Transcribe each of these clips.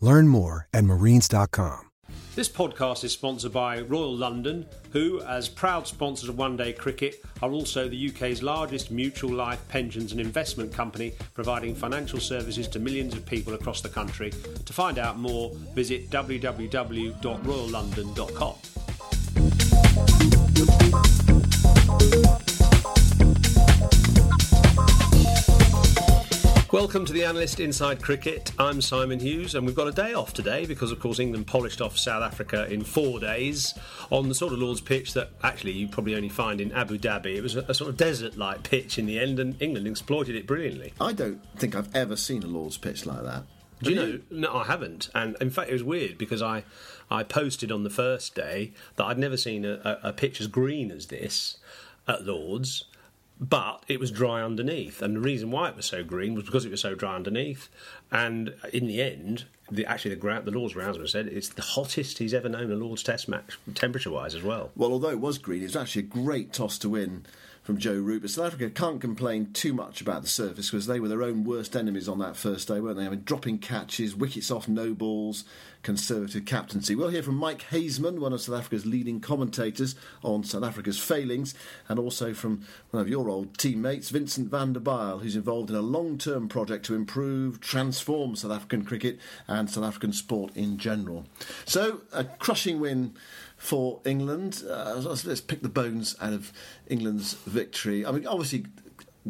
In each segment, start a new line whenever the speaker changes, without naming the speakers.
Learn more at marines.com.
This podcast is sponsored by Royal London, who, as proud sponsors of One Day Cricket, are also the UK's largest mutual life pensions and investment company, providing financial services to millions of people across the country. To find out more, visit www.royallondon.com. Welcome to the Analyst Inside Cricket. I'm Simon Hughes, and we've got a day off today because, of course, England polished off South Africa in four days on the sort of Lord's pitch that actually you probably only find in Abu Dhabi. It was a, a sort of desert like pitch in the end, and England exploited it brilliantly.
I don't think I've ever seen a Lord's pitch like that.
Do you know? No, I haven't. And in fact, it was weird because I, I posted on the first day that I'd never seen a, a, a pitch as green as this at Lords, but it was dry underneath. And the reason why it was so green was because it was so dry underneath. And in the end, the, actually, the, the Lord's groundsman said it's the hottest he's ever known a Lord's Test match, temperature wise as well.
Well, although it was green, it was actually a great toss to win from Joe Root. But South Africa can't complain too much about the surface because they were their own worst enemies on that first day, weren't they? I mean, dropping catches, wickets off no balls, conservative captaincy. We'll hear from Mike Haysman, one of South Africa's leading commentators on South Africa's failings, and also from one of your old teammates, Vincent van der Bijl, who's involved in a long term project to improve, transform South African cricket and South African sport in general. So, a crushing win for England. Uh, let's pick the bones out of England's victory. I mean, obviously,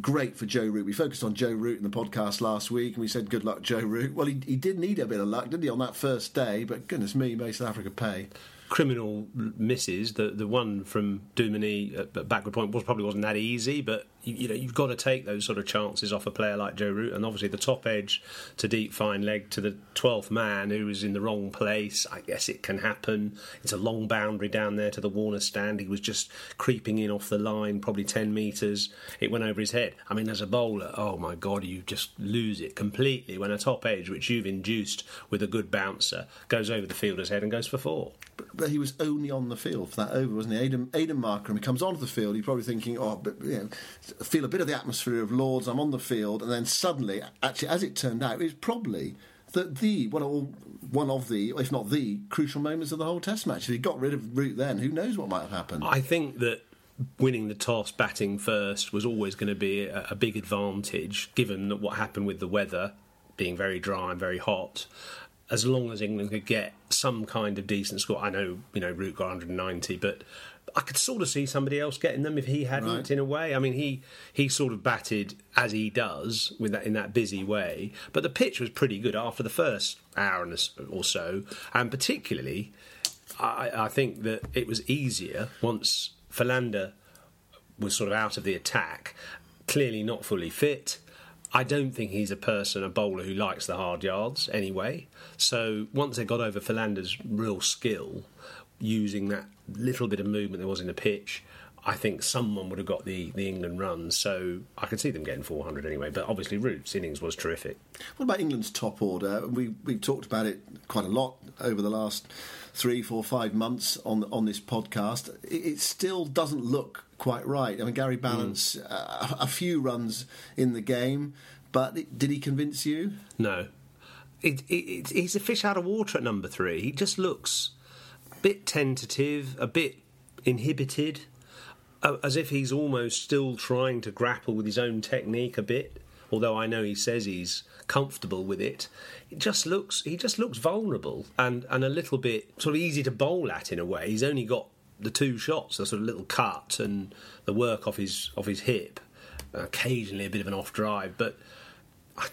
great for Joe Root. We focused on Joe Root in the podcast last week, and we said, "Good luck, Joe Root." Well, he, he did need a bit of luck, didn't he, on that first day? But goodness me, made South Africa pay.
Criminal misses. The the one from Duminy at backward point was probably wasn't that easy, but you, you, know you've got to take those sort of chances off a player like Joe Root, and obviously the top edge to deep fine leg to the twelfth man who was in the wrong place. I guess it can happen. It's a long boundary down there to the Warner stand. He was just creeping in off the line, probably ten metres. It went over his head. I mean, as a bowler, oh my god, you just lose it completely when a top edge, which you've induced with a good bouncer, goes over the fielder's head and goes for four.
But, but he was only on the field for that over, wasn't he? Aiden Markram, he comes onto the field. You're probably thinking, oh, but you know feel a bit of the atmosphere of Lords. I'm on the field, and then suddenly, actually, as it turned out, it was probably the, the one of, one of the, if not the, crucial moments of the whole Test match. If he got rid of Root then, who knows what might have happened?
I think that winning the toss, batting first, was always going to be a, a big advantage, given that what happened with the weather being very dry and very hot. As long as England could get some kind of decent score, I know you know Root got 190, but I could sort of see somebody else getting them if he hadn't. Right. In a way, I mean, he he sort of batted as he does with that in that busy way. But the pitch was pretty good after the first hour or so, and particularly, I, I think that it was easier once Philander was sort of out of the attack, clearly not fully fit. I don't think he's a person, a bowler who likes the hard yards anyway. So once they got over Philander's real skill, using that little bit of movement there was in the pitch, I think someone would have got the, the England runs, so I could see them getting 400 anyway. But obviously, Root's innings was terrific.
What about England's top order? We we've talked about it quite a lot over the last three, four, five months on on this podcast. It, it still doesn't look quite right. I mean, Gary Ballance, mm. uh, a few runs in the game, but it, did he convince you?
No. It, it, he's a fish out of water at number three. He just looks a bit tentative, a bit inhibited as if he's almost still trying to grapple with his own technique a bit. Although I know he says he's comfortable with it, it just looks he just looks vulnerable and, and a little bit sort of easy to bowl at in a way. He's only got the two shots, a sort of little cut and the work off his off his hip, occasionally a bit of an off drive, but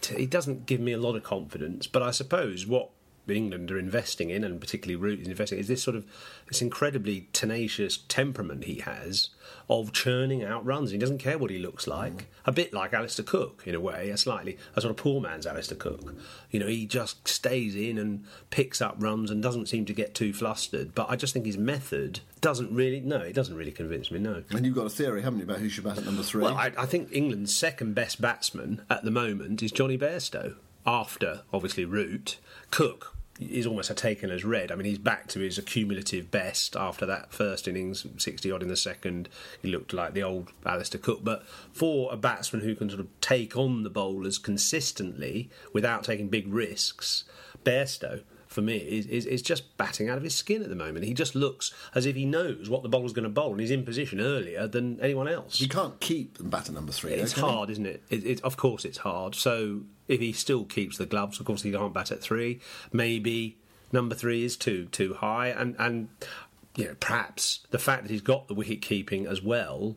it doesn't give me a lot of confidence. But I suppose what England are investing in, and particularly Root is investing, is this sort of this incredibly tenacious temperament he has of churning out runs. He doesn't care what he looks like. Mm. A bit like Alastair Cook in a way, a slightly a sort of poor man's Alastair Cook. You know, he just stays in and picks up runs and doesn't seem to get too flustered. But I just think his method doesn't really. No, it doesn't really convince me. No.
And you've got a theory, haven't you, about who should bat at number three?
Well, I, I think England's second best batsman at the moment is Jonny Bairstow. After obviously Root, Cook he's almost taken as read. I mean, he's back to his accumulative best after that first innings, 60 odd in the second. He looked like the old Alastair Cook. But for a batsman who can sort of take on the bowlers consistently without taking big risks, Bairstow for me is, is, is, just batting out of his skin at the moment. He just looks as if he knows what the bowler's going to bowl and he's in position earlier than anyone else.
You can't keep batter number three.
It's hard, isn't it? It, it? Of course, it's hard. So if he still keeps the gloves, of course he can't bat at three. Maybe number three is too too high, and and you know perhaps the fact that he's got the wicket keeping as well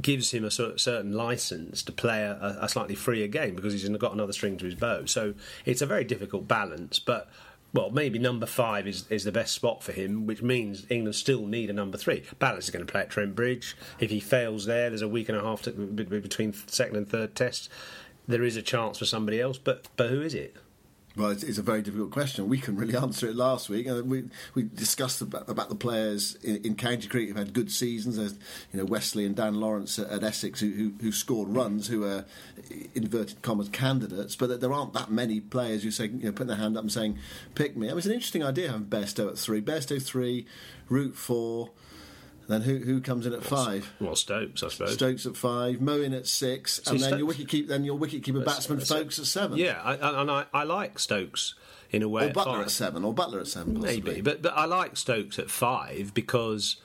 gives him a certain license to play a, a, slightly freer game because he's got another string to his bow. So it's a very difficult balance, but well, maybe number five is, is the best spot for him, which means England still need a number three. Ballance is going to play at Trent Bridge. If he fails there, there's a week and a half to, between second and third tests. There is a chance for somebody else, but but who is it?
Well, it's, it's, a very difficult question. We couldn't really answer it last week. Uh, we we discussed about, about the players in, in, county cricket who've had good seasons. There's you know Westley and Dan Lawrence at, at Essex who, who, who scored runs, who are inverted commas candidates. But there aren't that many players who say you know putting their hand up and saying pick me. I mean, it's an interesting idea having Bairstow at three, Bairstow three, Root four. Then who who comes in at five?
Well, Stokes, I suppose.
Stokes at five, Moeen at six, and then Stokes, your wicket keep then your wicket keeper batsman Stokes at seven.
Yeah, I, and I, I like Stokes in a way.
Or Buttler at seven, or Buttler at seven, possibly.
maybe. But but I like Stokes at five because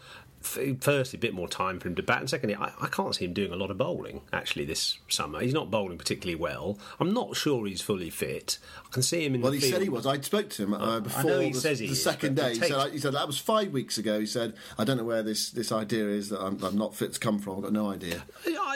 firstly, a bit more time for him to bat, and secondly, I, I, can't see him doing a lot of bowling actually this summer. He's not bowling particularly well. I'm not sure he's fully fit. I can see him in.
Well,
he
field.
said
he was. I spoke to him uh, before
he
the,
says he
the
is,
second day. He said, he said that was five weeks ago. He said, I don't know where this, this idea is that I'm, I'm not fit to come from. I've got no idea.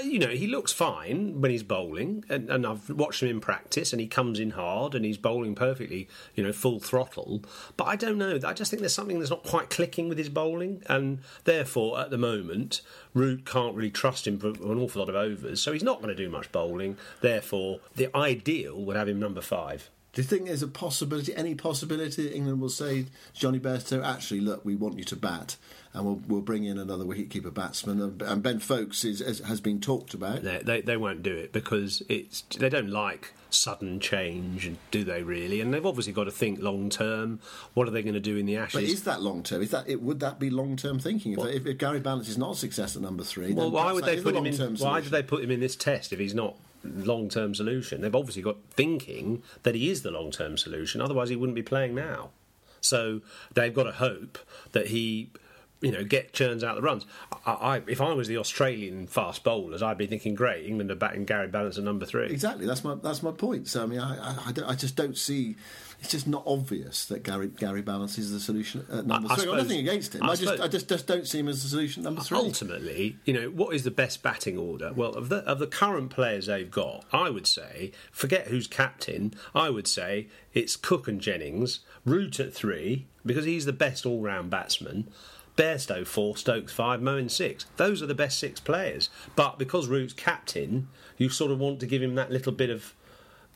You know, he looks fine when he's bowling, and, and I've watched him in practice, and he comes in hard, and he's bowling perfectly, you know, full throttle. But I don't know. I just think there's something that's not quite clicking with his bowling, and therefore, at the moment Root can't really trust him for an awful lot of overs, so he's not going to do much bowling. Therefore, the ideal would have him number five.
Do you think there's a possibility, any possibility that England will say Jonny Bairstow, actually, look, we want you to bat, and we'll, we'll bring in another wicketkeeper batsman? And Ben Foakes is, has been talked about.
They, they, they won't do it because it's they don't like sudden change, do they really? And they've obviously got to think long term. What are they going to do in the Ashes?
But is that long term? Is that it? Would that be long term thinking? If, if, if, Gary Ballance is not a success at number three,
well, why would they put him in? Why did they put him in this test if he's not? long term solution. They've obviously got thinking that he is the long term solution, otherwise, he wouldn't be playing now. So they've got to hope that he you know, get churns out the runs. I, I, if I was the Australian fast bowlers, I'd be thinking, great, England are batting Gary Ballance at number three.
Exactly, that's my that's my point. So I mean, I, I, I just don't see. It's just not obvious that Gary Gary Ballance is the solution at number I, three. Suppose, nothing against him. I, just suppose, I just, just don't see him as the solution at number three.
Ultimately, you know, what is the best batting order? Well, of the of the current players they've got, I would say, forget who's captain. I would say it's Cook and Jennings, Root at three because he's the best all round batsman. Bairstow four, Stokes five, Moeen six. Those are the best six players. But because Root's captain, you sort of want to give him that little bit of,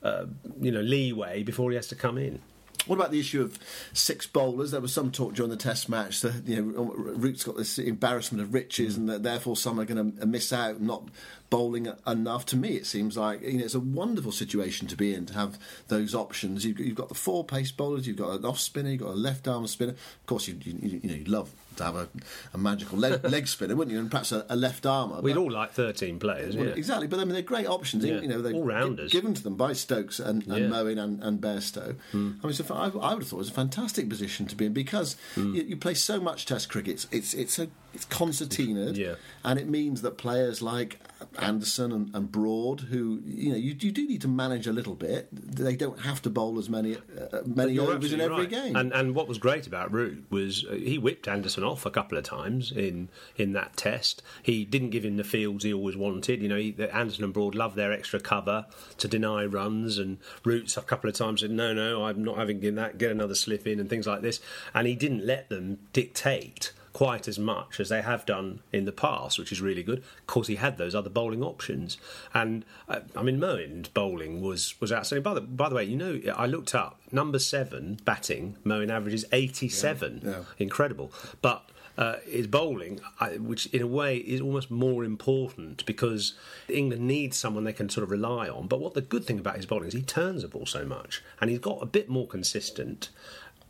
uh, you know, leeway before he has to come in.
What about the issue of six bowlers? There was some talk during the Test match that you know Root's got this embarrassment of riches, and that therefore some are going to miss out, not bowling enough. To me, it seems like you know it's a wonderful situation to be in to have those options. You've, got the four pace bowlers, you've got an off spinner, you've got a left arm spinner. Of course, you you, you know you'd love to have a, a magical leg, leg, spinner, wouldn't you? And perhaps a, a left armer.
We'd all like thirteen players,
well,
yeah.
exactly. But I mean, they're great options.
Yeah.
You know, they're
all rounders
given to them by Stokes and, and
Yeah.
Moeen and, and Bairstow.
Hmm.
I mean, so I, I would have thought it was a fantastic position to be in because
Hmm.
you, you play so much Test cricket. It's it's it's, a, it's concertinaed,
Yeah.
and it means that players like Anderson and, and Broad, who you know you, you do need to manage a little bit. They don't have to bowl as many uh, many overs in every
right.
game.
And and what was great about Root was uh, he whipped Anderson off a couple of times in in that test. He didn't give him the fields he always wanted. You know, he, Anderson and Broad love their extra cover to deny runs, and Roots a couple of times said, "No, no, I'm not having that. Get another slip in and things like this." And he didn't let them dictate quite as much as they have done in the past, which is really good. Of course, he had those other bowling options, and uh, I mean, Moeen's bowling was was outstanding. By the by the way, you know, I looked up number seven batting. Moeen averages eighty seven,
Yeah, yeah.
incredible, but. Uh, his bowling, I- which in a way is almost more important because England needs someone they can sort of rely on. But what the good thing about his bowling is he turns the ball so much, and he's got a bit more consistent.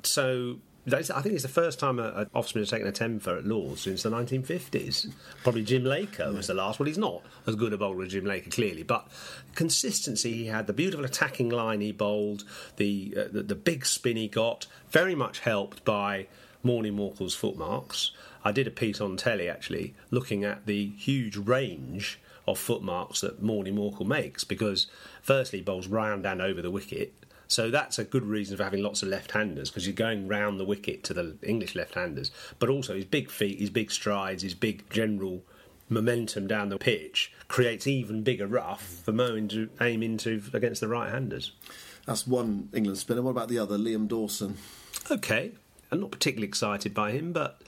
So I think it's the first time an off spinner has taken a temper at Lords since the 1950s. Probably Jim Laker was the last. Well, he's not as good a bowler as Jim Laker, clearly, but consistency he had, the beautiful attacking line he bowled, the uh, the, the big spin he got, very much helped by Morne Morkel's footmarks. I did a piece on telly actually looking at the huge range of footmarks that Morne Morkel makes because firstly bowls round and over the wicket so that's a good reason for having lots of left-handers because you're going round the wicket to the English left-handers. But also his big feet, his big strides, his big general momentum down the pitch creates even bigger rough for Moeen to aim into against the right-handers.
That's one England spinner. What about the other, Liam Dawson?
Okay, I'm not particularly excited by him, but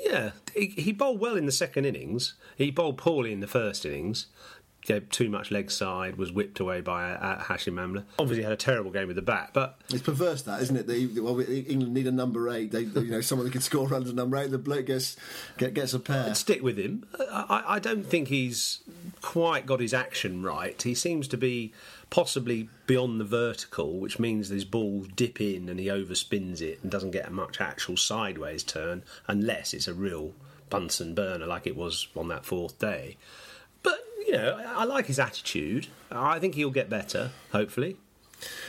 yeah, he, he bowled well in the second innings. He bowled poorly in the first innings. Gave too much leg side, was whipped away by uh, Hashim Amla. Obviously, had a terrible game with the bat, but
It's perverse, that isn't it? They, well, England need a number eight. They, you know, someone that can score runs at number eight. The bloke gets get, gets a pair.
stick with him. I, I don't think he's quite got his action right. He seems to be possibly beyond the vertical, which means his balls dip in and he overspins it and doesn't get much actual sideways turn unless it's a real Bunsen burner like it was on that fourth day. You know, I like his attitude. I think he'll get better, hopefully.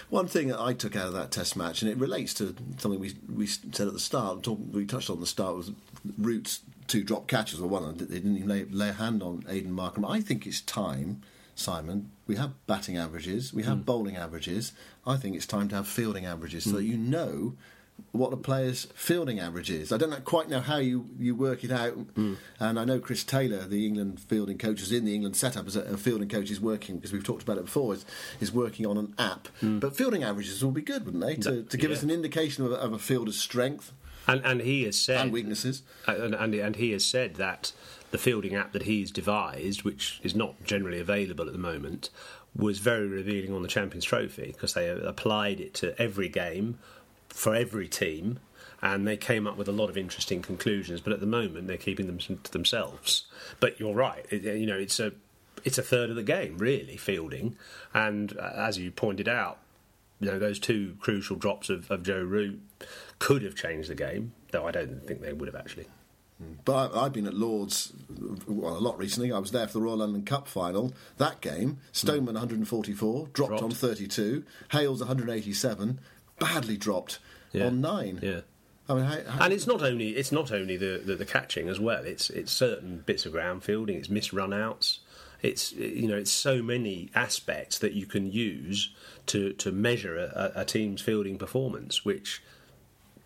One thing that I took out of that Test match, and it relates to something we we said at the start, talk, we touched on the start, was Root's two drop catches, or one, they didn't even lay, lay a hand on Aiden Markram. I think it's time, Simon. We have batting averages, we have hmm. bowling averages. I think it's time to have fielding averages, so that hmm. you know what the player's fielding average is. I don't quite know how you, you work it out, hmm. and I know Chris Taylor, the England fielding coach, is in the England setup as a, a fielding coach, is working because we've talked about it before. Is, is working on an app, hmm. but fielding averages will be good, wouldn't they, to, to give
Yeah.
us an indication of, a- of a fielder's strength
And, and he has said.
and weaknesses.
Uh, and, and, and he has said that the fielding app that he's devised, which is not generally available at the moment, was very revealing on the Champions Trophy because they applied it to every game for every team. And they came up with a lot of interesting conclusions, but at the moment they're keeping them to themselves. But you're right, it, you know it's a it's a third of the game really fielding, and uh, as you pointed out, you know those two crucial drops of, of Joe Root could have changed the game, though I don't think they would have actually.
But I, I've been at Lords well, a lot recently. I was there for the Royal London Cup final. That game, Stoneman 144, dropped,
Dropped.
on 32. Hales 187, badly dropped
Yeah.
on nine.
Yeah.
I mean, how, how,
And it's not only it's not only the, the, the catching as well. It's it's certain bits of ground fielding. It's missed run outs. It's you know it's so many aspects that you can use to to measure a, a, team's fielding performance. Which,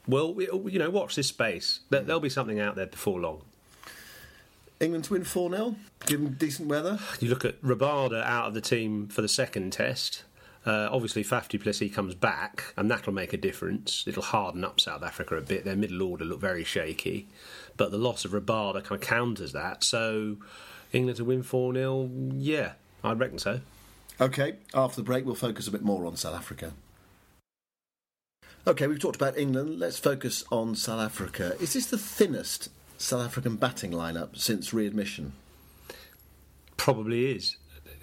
well, you know, watch this space. There, there'll be something out there before long.
England to win 4 0, given decent weather.
You look at Rabada out of the team for the second test. Uh, obviously, Faf du Plessis comes back, and that'll make a difference. It'll harden up South Africa a bit. Their middle order look very shaky, but the loss of Rabada kind of counters that. So, England to win 4 0, yeah, I reckon so.
Okay, after the break, we'll focus a bit more on South Africa. Okay, we've talked about England. Let's focus on South Africa. Is this the thinnest South African batting lineup since readmission?
Probably is.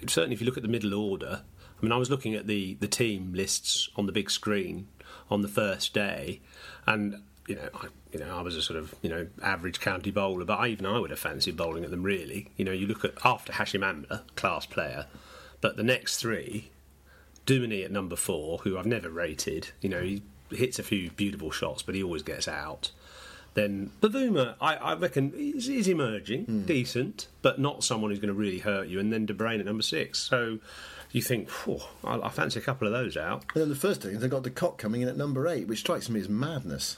Certainly, if you look at the middle order. I mean, I was looking at the, the team lists on the big screen on the first day, and you know, I, you know, I was a sort of you know average county bowler, but I, even I would have fancied bowling at them. Really, you know, you look at after Hashim Amla, class player, but the next three, Duminy at number four, who I've never rated. You know, he hits a few beautiful shots, but he always gets out. Then Bavuma, I, I reckon, is, is emerging, mm. decent, but not someone who's going to really hurt you. And then De Bruyn at number six. So you think, I, I, fancy a couple of those out.
And then the first thing, is they've got De Kock coming in at number eight, which strikes me as madness.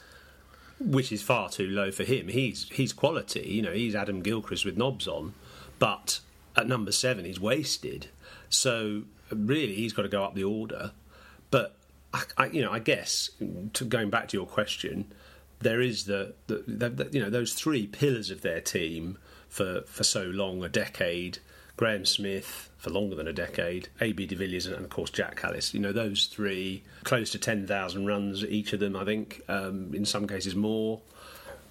Which is far too low for him. He's he's quality, you know. He's Adam Gilchrist with knobs on, but at number seven, he's wasted. So really, he's got to go up the order. But I, I, you know, I guess to going back to your question, there is the, the, the, the, you know those three pillars of their team for for so long, a decade. Graeme Smith for longer than a decade, AB de Villiers, and of course Jack Kallis. You know those three, close to ten thousand runs each of them. I think um, in some cases more.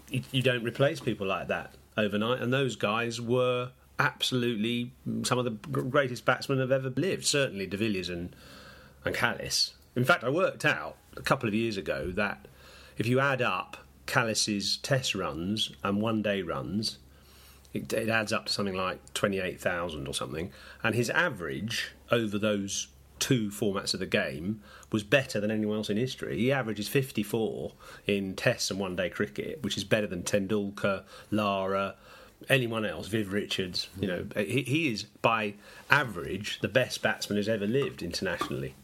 You, you don't replace people like that overnight, and those guys were absolutely some of the greatest batsmen have ever lived. Certainly de Villiers and and Kallis. In fact, I worked out a couple of years ago that if you add up Kallis's test runs and one day runs, it, it adds up to something like 28,000 or something. And his average over those two formats of the game was better than anyone else in history. He averages 54 in tests and one day cricket, which is better than Tendulkar, Lara, anyone else, Viv Richards. You know, he, he is by average the best batsman who's ever lived internationally.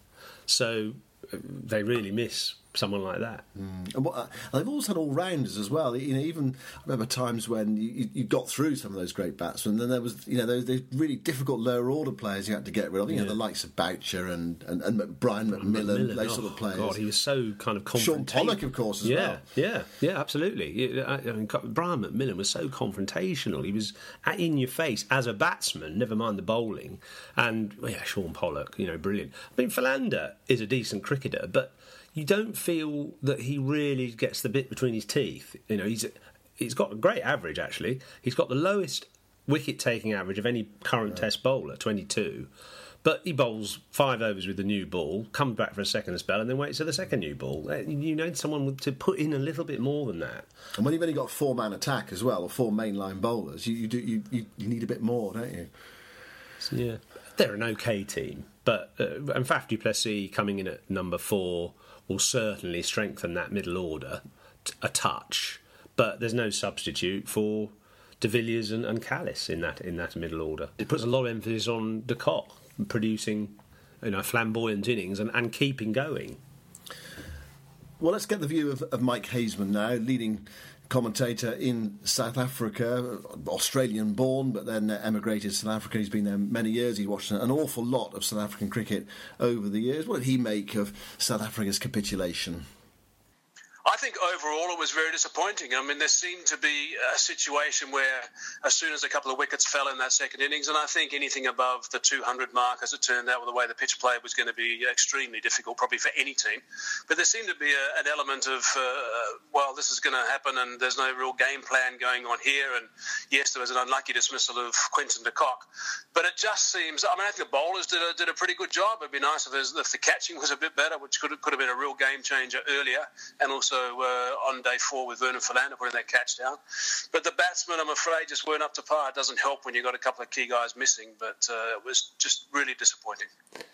So uh, they really miss someone like that.
Mm. And what, uh, they've always had all rounders as well. You know, even I remember times when you, you, got through some of those great batsmen. Then there was, you know, those, those really difficult lower order players you had to get rid of. You yeah. know, the likes of Boucher and and, and Brian McMillan, McMillan, those oh, sort of players.
God, he was so kind of confrontational.
Shaun Pollock, of course, as
yeah,
well.
Yeah, yeah, absolutely. I mean, Brian McMillan was so confrontational. He was in your face as a batsman. Never mind the bowling. And well, yeah, Shaun Pollock, you know, brilliant. I mean, Philander is a decent cricketer, but you don't feel that he really gets the bit between his teeth. You know, he's he's got a great average actually. He's got the lowest wicket taking average of any current Test bowler, twenty two. But he bowls five overs with the new ball, comes back for a second spell, and then waits for the second new ball. Uh, you need someone to put in a little bit more than that.
And when you've only got four man attack as well, or four mainline bowlers, you, you do you, you, you, need a bit more, don't you?
Yeah, they're an okay team, but uh, and Faf du Plessis coming in at number four will certainly strengthen that middle order a touch. But there's no substitute for De Villiers and, and Kallis in that in that middle order. It puts a lot of emphasis on De Kock producing you know flamboyant innings and, and keeping going.
Well, let's get the view of, of Mike Haysman now, leading commentator in South Africa, Australian born, but then emigrated to South Africa. He's been there many years. He watched an awful lot of South African cricket over the years. What did he make of South Africa's capitulation?
I think overall it was very disappointing. I mean, there seemed to be a situation where, as soon as a couple of wickets fell in that second innings, and I think anything above the 200 mark, as it turned out, with the way the pitch played, was going to be extremely difficult, probably for any team. But there seemed to be a, an element of, uh, well, this is going to happen, and there's no real game plan going on here. And yes, there was an unlucky dismissal of Quinton de Kock, but it just seems. I mean, I think the bowlers did a, did a pretty good job. It'd be nice if, if the catching was a bit better, which could have, could have been a real game changer earlier, and also also uh, on day four with Vernon Philander putting that catch down. But the batsmen, I'm afraid, just weren't up to par. It doesn't help when you've got a couple of key guys missing, but uh, it was just really disappointing.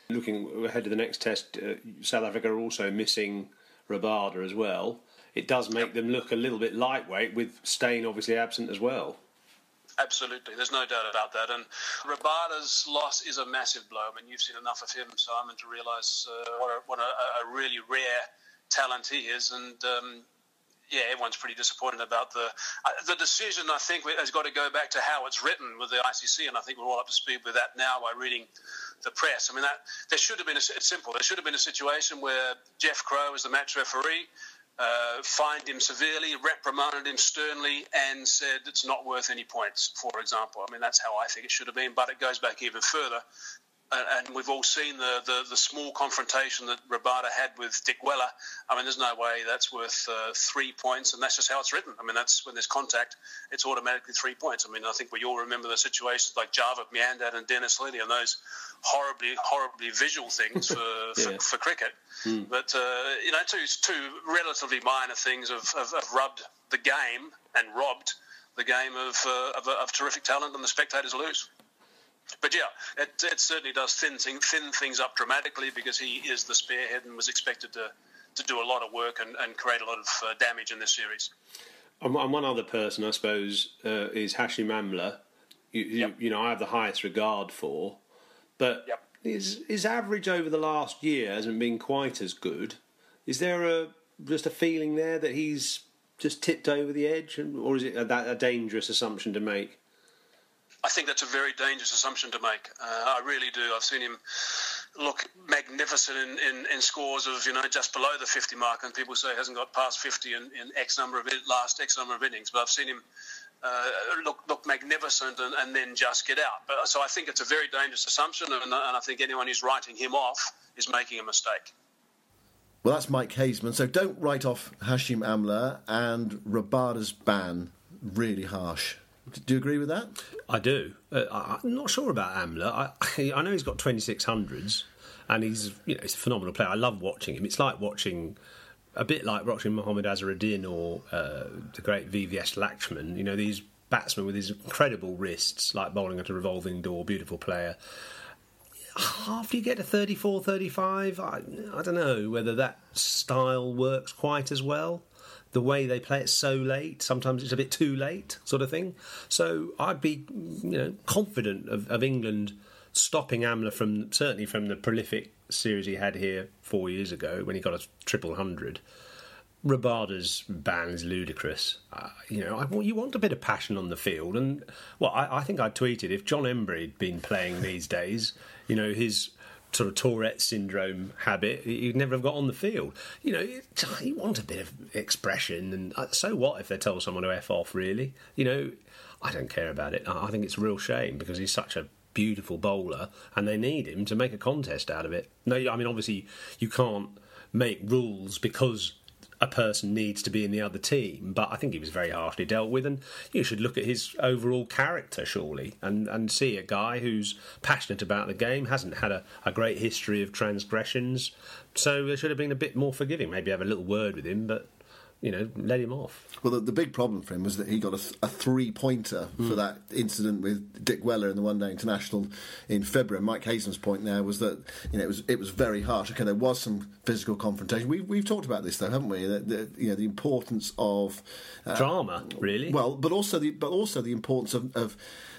Looking ahead to the next test, uh, South Africa are also missing Rabada as well. It does make them look a little bit lightweight, with Steyn obviously absent as well.
Absolutely, there's no doubt about that. And Rabada's loss is a massive blow. I mean, you've seen enough of him, Simon, to realise uh, what, a, what a, a, really rare talent he is, and um, yeah, everyone's pretty disappointed about the uh, the decision. I think has got to go back to how it's written with the ICC, and I think we're all up to speed with that now by reading the press. I mean, that there should have been a, it's simple. There should have been a situation where Jeff Crowe, as the match referee, uh, fined him severely, reprimanded him sternly, and said it's not worth any points. For example, I mean that's how I think it should have been. But it goes back even further and we've all seen the, the, the, small confrontation that Rabada had with Dickwella. I mean, there's no way that's worth uh, three points, and that's just how it's written. I mean, that's when there's contact, it's automatically three points. I mean, I think we all remember the situations like Javed Miandad and Dennis Lillee and those horribly, horribly visual things for, yeah. for, for, cricket. Mm. But, uh, you know, two, two relatively minor things have, have, have, rubbed the game and robbed the game of, uh, of, of terrific talent, and the spectators lose but yeah, it, it certainly does thin, thing, thin things up dramatically because he is the spearhead and was expected to, to do a lot of work and, and create a lot of uh, damage in this series.
And one other person, I suppose, uh, is Hashim Amla. You, yep. you, you, know, I have the highest regard for, but yep. his his average over the last year hasn't been quite as good. Is there a just a feeling there that he's just tipped over the edge, or is it a, that a dangerous assumption to make?
I think that's a very dangerous assumption to make. Uh, I really do. I've seen him look magnificent in, in, in, scores of you know just below the 50 mark, and people say he hasn't got past 50 in, in X number of last X number of innings. But I've seen him uh, look look magnificent and, and, then just get out. But, so I think it's a very dangerous assumption, and, and I think anyone who's writing him off is making a mistake.
Well, that's Mike Haysman. So don't write off Hashim Amla and Rabada's ban. Really harsh. Do you agree with that?
I do. Uh, I'm not sure about Amla. I, I know he's got 2600s and he's you know he's a phenomenal player. I love watching him. It's like watching a bit like watching Mohammad Azharuddin or uh, the great VVS Laxman. You know these batsmen with these incredible wrists, like bowling at a revolving door. Beautiful player. After you get to 34, 35, I, I don't know whether that style works quite as well the way they play it so late. Sometimes it's a bit too late, sort of thing. So I'd be, you know, confident of, of England stopping Amla from certainly from the prolific series he had here four years ago when he got a triple hundred. Rabada's ban is ludicrous. Uh, you know, I, you want a bit of passion on the field, and well, I, I think I tweeted if John Emburey had been playing these days, you know, his sort of Tourette syndrome habit, you'd never have got on the field. You know, you want a bit of expression, and uh, so what if they tell someone to f off? Really, you know, I don't care about it. I think it's a real shame because he's such a beautiful bowler, and they need him to make a contest out of it. No, I mean obviously you can't make rules because a person needs to be in the other team. But I think he was very harshly dealt with, and you should look at his overall character, surely, and, and see a guy who's passionate about the game, hasn't had a, a great history of transgressions. So there should have been a bit more forgiving. Maybe have a little word with him, but you know, let him off.
Well, the, the big problem for him was that he got a, th- a three pointer mm. for that incident with Dickwella in the One Day International in February. Mike Haysman's point there was that you know it was it was very harsh. Okay, there was some physical confrontation. We've we've talked about this though, haven't we? The, the you know the importance of
uh, drama, really.
Well, but also the but also the importance of, of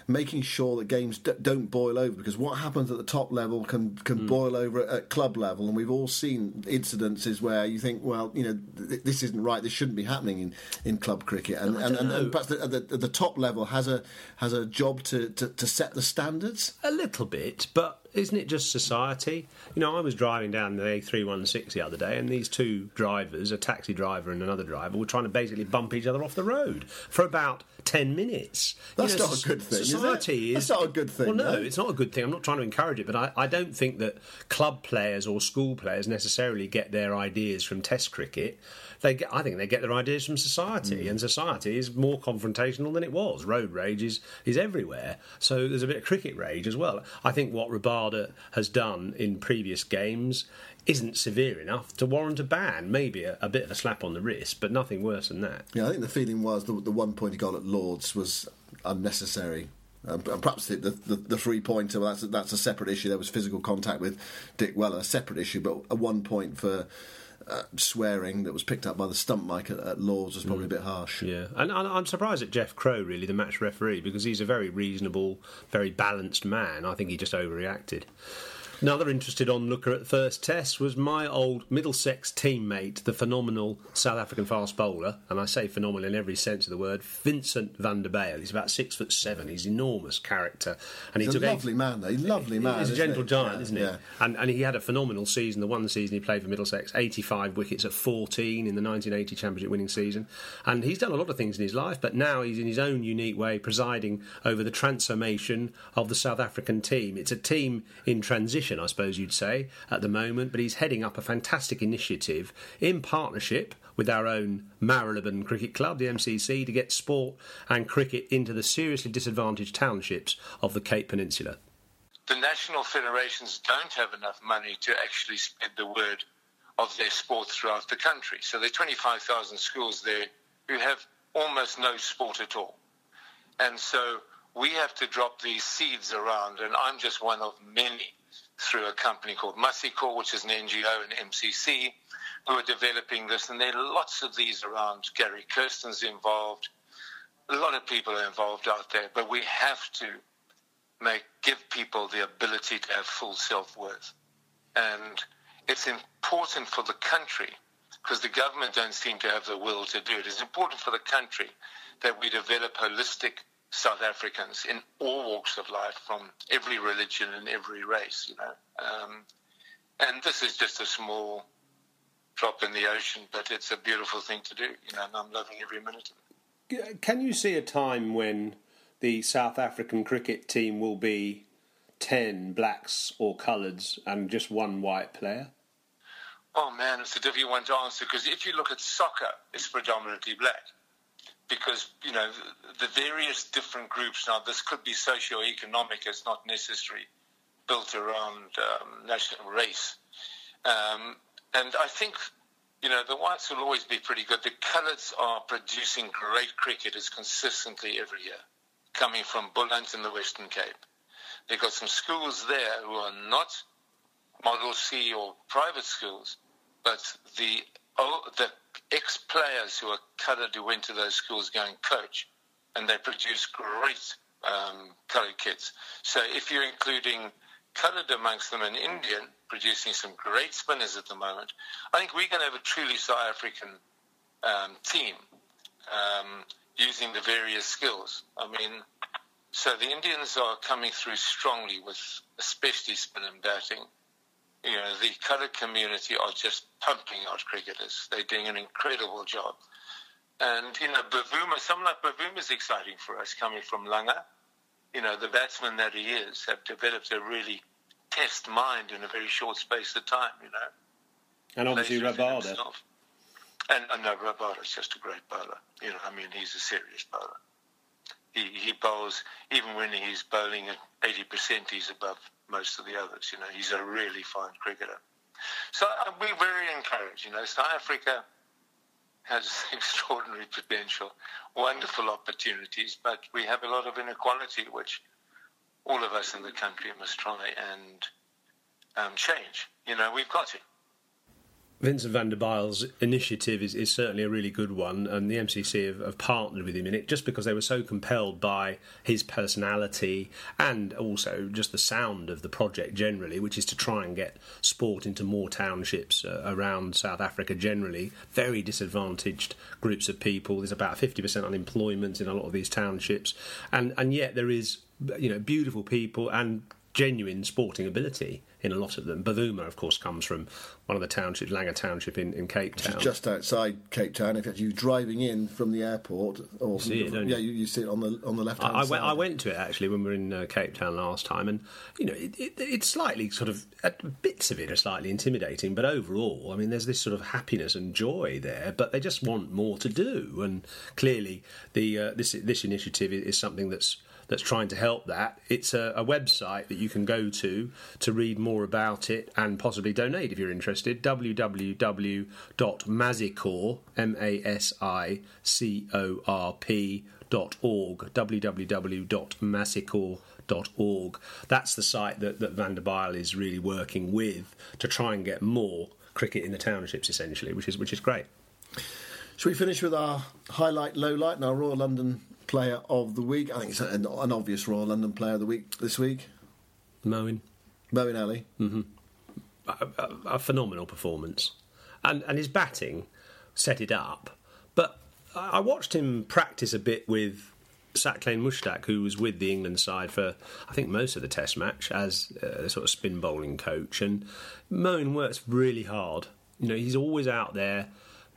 making sure that games d- don't boil over because what happens at the top level can can mm. boil over at, at, club level, and we've all seen incidences where you think, well, you know, th- this isn't right. This shouldn't be happening in, in club cricket, and and, and, and, perhaps the, the, the, top level has a has a job to, to, to set the standards.
A little bit, but isn't it just society? You know, I was driving down the A316 the other day, and these two drivers, a taxi driver and another driver, were trying to basically bump each other off the road for about 10 minutes.
That's you know, not a good thing. Society is, is, That's not a good thing.
Well, no, no, it's not a good thing. I'm not trying to encourage it, but I, I don't think that club players or school players necessarily get their ideas from Test cricket they get, I think they get their ideas from society, mm. and society is more confrontational than it was. Road rage is, is everywhere, so there's a bit of cricket rage as well. I think what Rabada has done in previous games isn't severe enough to warrant a ban. Maybe a, a, bit of a slap on the wrist, but nothing worse than that.
Yeah, I think the feeling was the, the one point he got at Lords was unnecessary. Um, and perhaps the, the, the three pointer, well, that's, that's a separate issue. There was physical contact with Dickwella, a separate issue, but a one point for uh, swearing that was picked up by the stump mic at, at Lords was probably mm. a bit harsh.
Yeah, and, and, I'm surprised at Jeff Crowe, really, the match referee, because he's a very reasonable, very balanced man. I think he just overreacted. Another interested onlooker at the first test was my old Middlesex teammate, the phenomenal South African fast bowler, and I say phenomenal in every sense of the word, Vincent van der Bijl. He's about six foot seven. He's enormous character,
and he's he a lovely eight, man. Though. He's a lovely man.
He's a gentle giant, yeah, isn't he? Yeah. And, and he had a phenomenal season. The one season he played for Middlesex, 85 wickets at 14 in the 1980 Championship winning season, and he's done a lot of things in his life. But now he's in his own unique way presiding over the transformation of the South African team. It's a team in transition, I suppose you'd say, at the moment, but he's heading up a fantastic initiative in partnership with our own Marylebone Cricket Club, the MCC, to get sport and cricket into the seriously disadvantaged townships of the Cape Peninsula.
The national federations don't have enough money to actually spread the word of their sport throughout the country. So there are 25,000 schools there who have almost no sport at all. And so we have to drop these seeds around, and I'm just one of many through a company called Masicorp, which is an NGO and MCC, who are developing this. And there are lots of these around. Gary Kirsten's involved. A lot of people are involved out there, but we have to make give people the ability to have full self worth. And it's important for the country because the government don't seem to have the will to do it. It's important for the country that we develop holistic South Africans in all walks of life, from every religion and every race, you know. Um, and this is just a small drop in the ocean, but it's a beautiful thing to do, you know, and I'm loving every minute of
it. Can you see a time when the South African cricket team will be 10 blacks or coloureds and just one white player?
Oh man, it's a difficult one to answer because if you look at soccer, it's predominantly black because you know the, various different groups. Now, this could be socio-economic; it's not necessarily built around um, national race. Um, and I think you know the whites will always be pretty good. The colours are producing great cricketers consistently every year, coming from Boland in the Western Cape. They've got some schools there who are not Model C or private schools, but the oh, the ex players who are coloured who went to those schools going coach, and they produce great um, coloured kids. So if you're including coloured amongst them and Indian, producing some great spinners at the moment, I think we're going to have a truly South African um, team um, using the various skills. I mean, so the Indians are coming through strongly with especially spin and batting you know, the colored community are just pumping out cricketers. They're doing an incredible job. And, you know, Bavuma, someone like Bavuma is exciting for us coming from Langa. You know, the batsman that he is have developed a really test mind in a very short space of time, you know.
And obviously Rabada.
And, and no, Rabada's just a great bowler. You know, I mean, he's a serious bowler. He, he bowls, even when he's bowling at 80%, he's above most of the others. You know, he's a really fine cricketer. So uh, we're very encouraged. You know, South Africa has extraordinary potential, wonderful opportunities, but we have a lot of inequality, which all of us in the country must try and um, change. You know, we've got to.
Vincent van der Bijl's initiative is, is certainly a really good one, and the MCC have, have, partnered with him in it just because they were so compelled by his personality and also just the sound of the project generally, which is to try and get sport into more townships uh, around South Africa generally. Very disadvantaged groups of people. There's about 50% unemployment in a lot of these townships, and, and yet there is you know beautiful people and genuine sporting ability in a lot of them. Bavuma, of course, comes from one of the townships, Langa Township in, in Cape Town.
just outside Cape Town. In fact, you driving in from the airport, or
you see it,
yeah, you? You, see it on the on the left hand
I, I Went, I went to it actually when we were in uh, Cape Town last time, and you know, it, it, it's slightly sort of bits of it are slightly intimidating, but overall, I mean, there's this sort of happiness and joy there. But they just want more to do, and clearly, the uh, this this initiative is something that's that's trying to help that. It's a, a, website that you can go to to read more about it and possibly donate if you're interested. www.masicorp, M-A-S-I-C-O-R-P dot org. That's the site that, that Van der Bijl is really working with to try and get more cricket in the townships, essentially, which is which is great.
Should we finish with our highlight, low light, and our Royal London Player of the Week? I think it's an, an obvious Royal London Player of the Week this week.
Moeen.
Moeen Ali. Mm-hmm.
a, a, a phenomenal performance, and and his batting set it up. But I I watched him practice a bit with Saqlain Mushtaq, who was with the England side for I think most of the Test match as a sort of spin bowling coach, and Moeen works really hard. You know, he's always out there.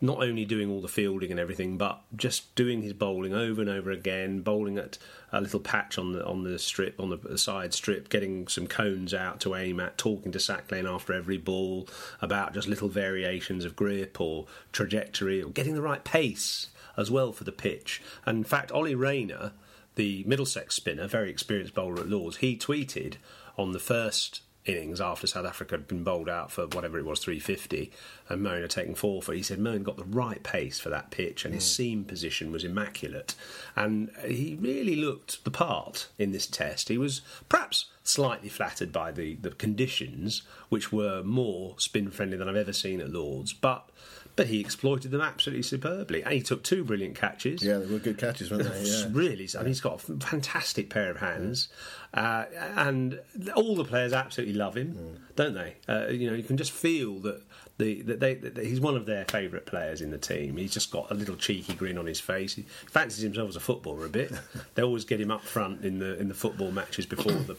Not only doing all the fielding and everything, but just doing his bowling over and over again, bowling at a little patch on the on the strip, on the side strip, getting some cones out to aim at, talking to Saqlain after every ball about just little variations of grip or trajectory or getting the right pace as well for the pitch. And in fact, Ollie Rayner, the Middlesex spinner, very experienced bowler at Lords, he tweeted on the first innings after South Africa had been bowled out for whatever it was, 350, and Moeen had taken four for. He said Moeen got the right pace for that pitch, and his mm. seam position was immaculate, and he really looked the part in this test. He was perhaps slightly flattered by the the conditions, which were more spin friendly than I've ever seen at Lords, but. But he exploited them absolutely superbly, and he took two brilliant catches.
Yeah, they were good catches, weren't they? Yeah.
Really, I mean, he's got a fantastic pair of hands, uh, and all the players absolutely love him, don't they? Uh, you know, you can just feel that the that they that he's one of their favourite players in the team. He's just got a little cheeky grin on his face. He fancies himself as a footballer a bit. they always get him up front in the in the football matches before the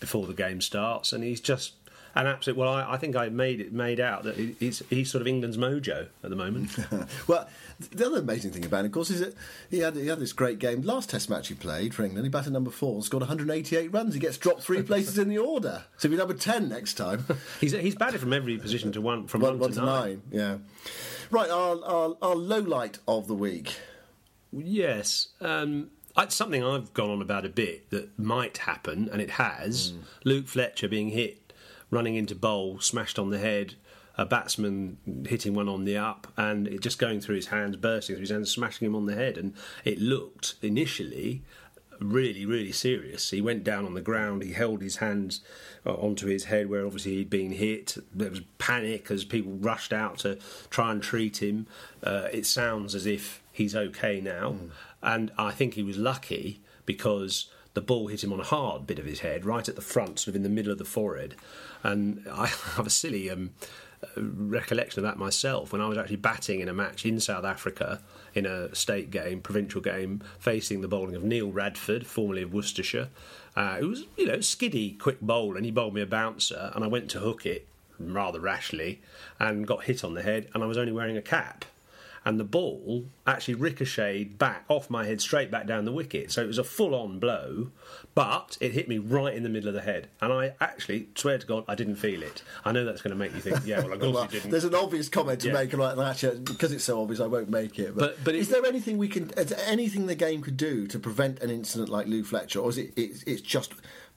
before the game starts, and he's just. An absolute. Well, I, I think I made it made out that he's he's sort of England's mojo at the moment.
well, the other amazing thing about him, of course, is that he had he had this great game. Last Test match he played for England, he batted number four scored 188 runs. He gets dropped three places in the order, so he'll be number ten next time.
he's he's batted from every position to one from one,
one, one to nine. Yeah. Right, our, our our low light of the week.
Yes. Um, it's something I've gone on about a bit that might happen, and it has. Luke Fletcher being hit, running into bowl, smashed on the head, a batsman hitting one on the up, and it just going through his hands, bursting through his hands, smashing him on the head. And it looked initially really, really serious. He went down on the ground, he held his hands uh, onto his head where obviously he'd been hit. There was panic as people rushed out to try and treat him. Uh, it sounds as if he's okay now, and I think he was lucky because the ball hit him on a hard bit of his head, right at the front, sort of in the middle of the forehead. And I have a silly um, uh, recollection of that myself when I was actually batting in a match in South Africa in a state game, provincial game, facing the bowling of Neil Radford, formerly of Worcestershire. Uh, it was, you know, skiddy, quick bowl, and he bowled me a bouncer, and I went to hook it rather rashly and got hit on the head, and I was only wearing a cap and the ball actually ricocheted back off my head straight back down the wicket. So it was a full on blow, but it hit me right in the middle of the head. And I actually swear to God, I didn't feel it. I know that's going to make you think, yeah, well, of course
Well,
you didn't.
there's an obvious comment to
Yeah.
make like that. actually, Because it's so obvious, I won't make it. But,
But- but
is
it-
there anything we can? Is there anything the game could do to prevent an incident like Luke Fletcher, or is it? It's, it's just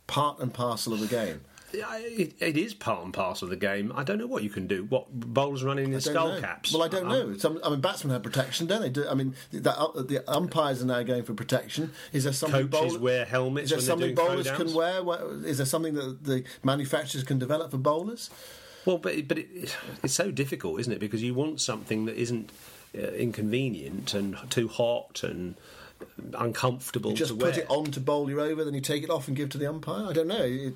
part and parcel of the game.
It, it is part and parcel of the game. I don't know what you can do. What bowlers running in skull
know.
caps?
Well, I don't
Um,
know. Some, I mean, batsmen have protection, don't they? Do, I mean, the, the, the umpires are now going for protection. Is there something
Coaches
bowl-
wear helmets
Is there something bowlers can wear? Is there something that the manufacturers can develop for bowlers?
Well, but but it, it's so difficult, isn't it? Because you want something that isn't uh, inconvenient and too hot and uncomfortable
You just
to
put it on to bowl you over, then you take it off and give to the umpire. I don't know. It,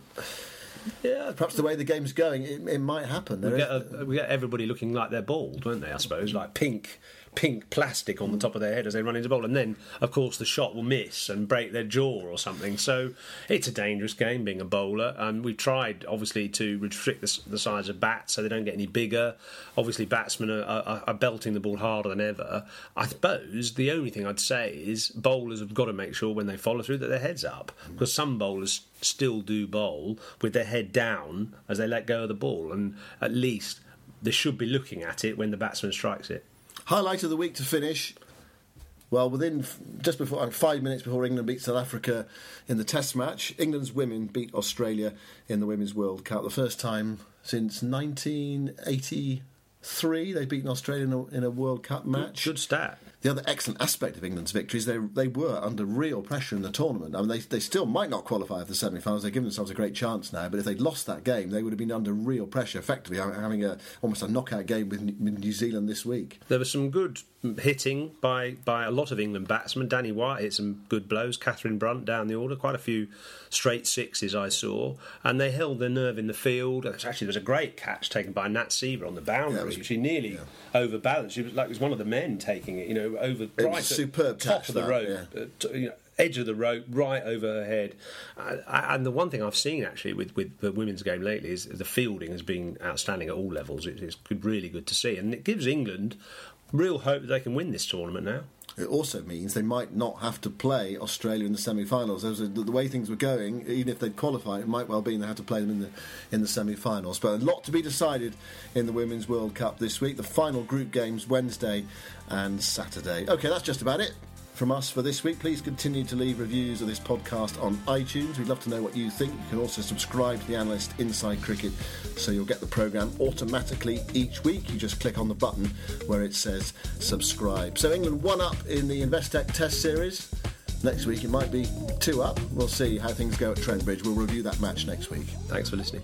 Yeah,
perhaps the way the game's going, it, it might happen.
we get a, we get everybody looking like they're bald, don't they? I suppose like pink. Pink plastic on the top of their head as they run into bowl, and then, of course, the shot will miss and break their jaw or something. So it's a dangerous game being a bowler. And we've tried, obviously, to restrict the, the size of bats so they don't get any bigger. Obviously, batsmen are, are, are belting the ball harder than ever. I suppose the only thing I'd say is bowlers have got to make sure when they follow through that their head's up because some bowlers still do bowl with their head down as they let go of the ball, and at least they should be looking at it when the batsman strikes it.
Highlight of the week to finish. Well, within just before uh, five minutes before England beat South Africa in the Test match, England's women beat Australia in the Women's World Cup. The first time since 1983 they've beaten Australia in a, in a World Cup match.
Good stat.
The other excellent aspect of England's victories, they they were under real pressure in the tournament. I mean, they, they still might not qualify for the semi-finals. They've given themselves a great chance now, but if they'd lost that game, they would have been under real pressure, effectively having a almost a knockout game with New Zealand this week.
There was some good hitting by by a lot of England batsmen. Danni Wyatt hit some good blows. Catherine Brunt down the order, quite a few straight sixes I saw, and they held their nerve in the field. Actually, there was a great catch taken by Nat Sciver on the boundary. Yeah, was, she nearly yeah. overbalanced. She was like it was one of the men taking it. You know, over
it right superb
top of the
that,
rope. Yeah. Uh, you know, edge of the rope, right over her head. Uh, and the one thing I've seen actually with, with the women's game lately is the fielding has been outstanding at all levels. it's really good to see, and it gives England real hope that they can win this tournament now.
It also means they might not have to play Australia in the semi-finals. The, the way things were going, even if they'd qualified, it might well be they had to play them in the in the semi-finals. But a lot to be decided in the Women's World Cup this week. The final group games Wednesday and Saturday. Okay, that's just about it from us for this week. Please continue to leave reviews of this podcast on iTunes. We'd love to know what you think. You can also subscribe to the Analyst Inside Cricket so you'll get the programme automatically each week. You just click on the button where it says subscribe. So England one up in the Investec Test Series. Next week it might be two up. We'll see how things go at Trent Bridge. We'll review that match next week.
Thanks for listening.